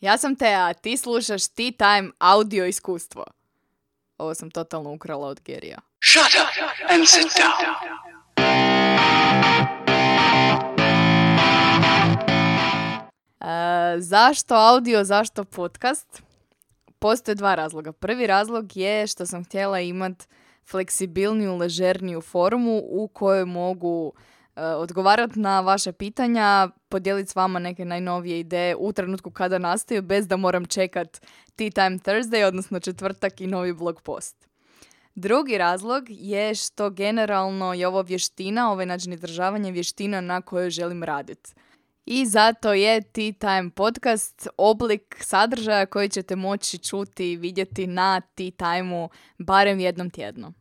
Ja sam Tea, ti slušaš Tea Time audio iskustvo. Ovo sam totalno ukrala od Gerija. Shut up and sit down. E, zašto audio, zašto podcast? Postoje dva razloga. Prvi razlog je što sam htjela imat fleksibilniju, ležerniju formu u kojoj mogu odgovarati na vaša pitanja, podijeliti s vama neke najnovije ideje u trenutku kada nastaju bez da moram čekat Tea Time Thursday, odnosno četvrtak i novi blog post. Drugi razlog je što generalno je ovo vještina, ovaj način izdržavanja vještina na kojoj želim raditi. I zato je Tea Time podcast oblik sadržaja koji ćete moći čuti i vidjeti na Tea Time-u barem jednom tjedno.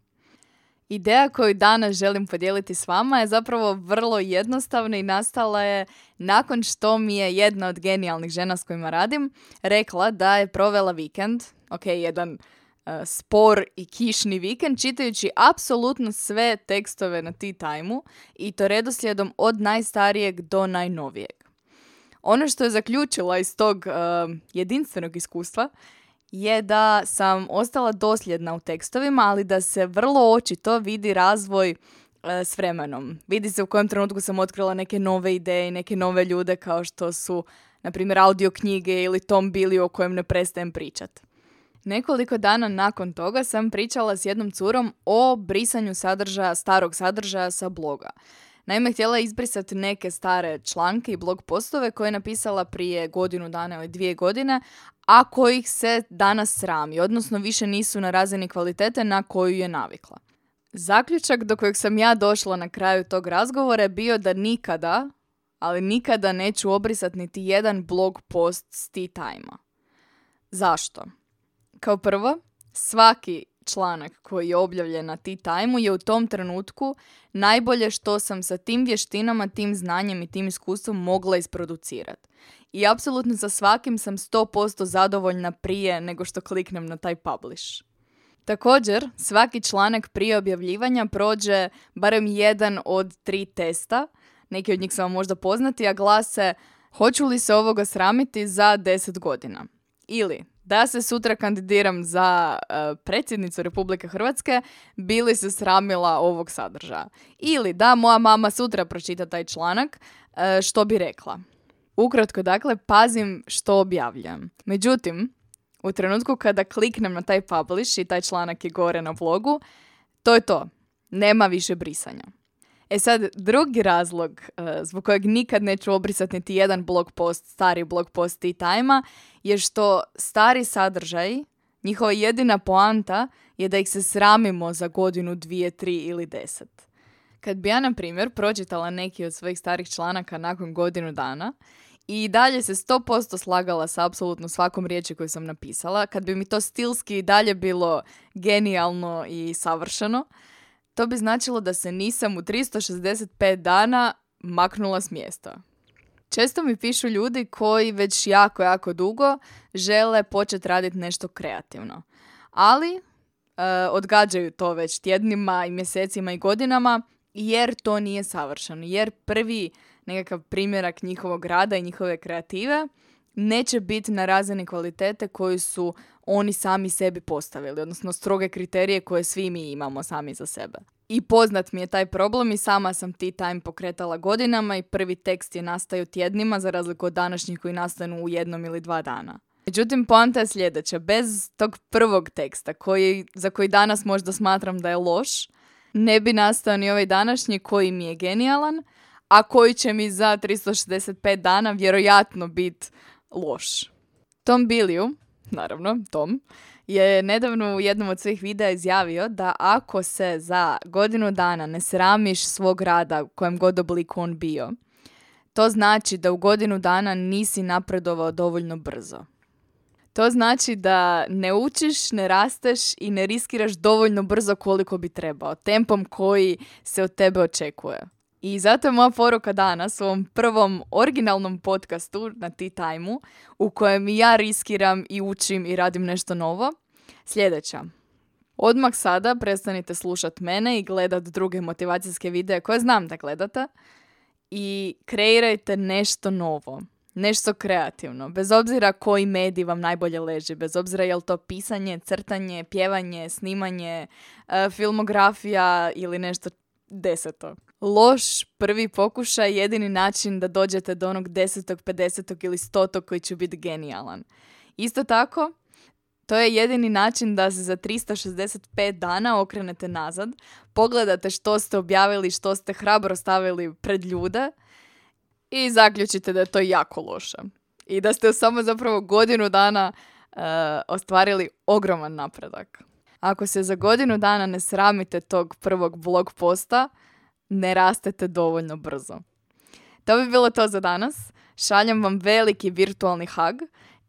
Ideja koju danas želim podijeliti s vama je zapravo vrlo jednostavna i nastala je nakon što mi je jedna od genijalnih žena s kojima radim rekla da je provela vikend, ok, jedan e, spor i kišni vikend, čitajući apsolutno sve tekstove na Tea Time-u i to redoslijedom od najstarijeg do najnovijeg. Ono što je zaključila iz tog e, jedinstvenog iskustva je da sam ostala dosljedna u tekstovima, ali da se vrlo očito vidi razvoj e, s vremenom. Vidi se u kojem trenutku sam otkrila neke nove ideje, neke nove ljude kao što su, na primjer, audio knjige ili Tom Billy o kojem ne prestajem pričat. Nekoliko dana nakon toga sam pričala s jednom curom o brisanju sadržaja, starog sadržaja sa bloga. Naime, htjela je izbrisati neke stare članke i blog postove koje je napisala prije godinu dana ili dvije godine, a kojih se danas srami, odnosno više nisu na razini kvalitete na koju je navikla. Zaključak do kojeg sam ja došla na kraju tog razgovora je bio da nikada, ali nikada neću obrisati niti jedan blog post s Tea Time-a. Zašto? Kao prvo, svaki članak koji je objavljen na Tea Time-u je u tom trenutku najbolje što sam sa tim vještinama, tim znanjem i tim iskustvom mogla isproducirati. I apsolutno sa svakim sam 100% zadovoljna prije nego što kliknem na taj publish. Također, svaki članak prije objavljivanja prođe barem jedan od tri testa, neki od njih su vam možda poznati, a glase hoću li se ovoga sramiti za 10 godina. Ili da se sutra kandidiram za uh, predsjednicu Republike Hrvatske, bili se sramila ovog sadržaja. Ili da moja mama sutra pročita taj članak, uh, što bi rekla. Ukratko, dakle, pazim što objavljam. Međutim, u trenutku kada kliknem na taj publish i taj članak je gore na blogu, to je to. Nema više brisanja. E sad, drugi razlog uh, zbog kojeg nikad neću obrisati niti jedan blog post, stari blog post Tea Time-a, je što stari sadržaj, njihova jedina poanta je da ih se sramimo za godinu, dvije, tri ili deset. Kad bi ja, na primjer, pročitala neki od svojih starih članaka nakon godinu dana i dalje se 100% slagala sa apsolutno svakom riječi koju sam napisala, kad bi mi to stilski i dalje bilo genijalno i savršeno, to bi značilo da se nisam u 365 dana maknula s mjesta. Često mi pišu ljudi koji već jako, jako dugo žele početi raditi nešto kreativno. Ali e, odgađaju to već tjednima i mjesecima i godinama jer to nije savršeno. Jer prvi nekakav primjerak njihovog rada i njihove kreative neće biti na razini kvalitete koju su oni sami sebi postavili, odnosno stroge kriterije koje svi mi imamo sami za sebe. I poznat mi je taj problem i sama sam Tea Time pokretala godinama i prvi tekst je nastaju tjednima za razliku od današnjih koji nastanu u jednom ili dva dana. Međutim, poanta je sljedeća. Bez tog prvog teksta, koji, za koji danas možda smatram da je loš, ne bi nastao ni ovaj današnji koji mi je genijalan, a koji će mi za 365 dana vjerojatno biti loš. Tom Biliju, naravno, Tom, je nedavno u jednom od svojih videa izjavio da ako se za godinu dana ne sramiš svog rada kojem god obliku on bio, to znači da u godinu dana nisi napredovao dovoljno brzo. To znači da ne učiš, ne rasteš i ne riskiraš dovoljno brzo koliko bi trebao, tempom koji se od tebe očekuje. I zato je moja poruka danas u ovom prvom originalnom podcastu na Tea Time-u u kojem ja riskiram i učim i radim nešto novo. Sljedeća. Odmah sada prestanite slušat mene i gledat druge motivacijske videe koje znam da gledate i kreirajte nešto novo. nešto kreativno, bez obzira koji medij vam najbolje leži, bez obzira je li to pisanje, crtanje, pjevanje, snimanje, e, filmografija ili nešto deseto. Loš prvi pokušaj je jedini način da dođete do onog desetog, pedesetog ili stotog koji će biti genijalan. Isto tako, to je jedini način da se za 365 dana okrenete nazad, pogledate što ste objavili, što ste hrabro stavili pred ljude i zaključite da je to jako loše. I da ste samo zapravo godinu dana e, ostvarili ogroman napredak. Ako se za godinu dana ne sramite tog prvog blog posta, ne rastete dovoljno brzo. To bi bilo to za danas. Šaljem vam veliki virtualni hag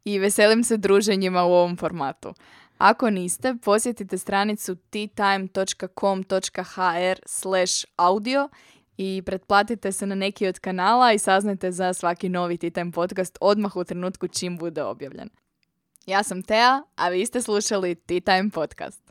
i veselim se druženjima u ovom formatu. Ako niste, posjetite stranicu teatime.com.hr slash audio i pretplatite se na neki od kanala i saznajte za svaki novi Tea Time podcast odmah u trenutku čim bude objavljen. Ja sam Tea, a vi ste slušali Tea Time podcast.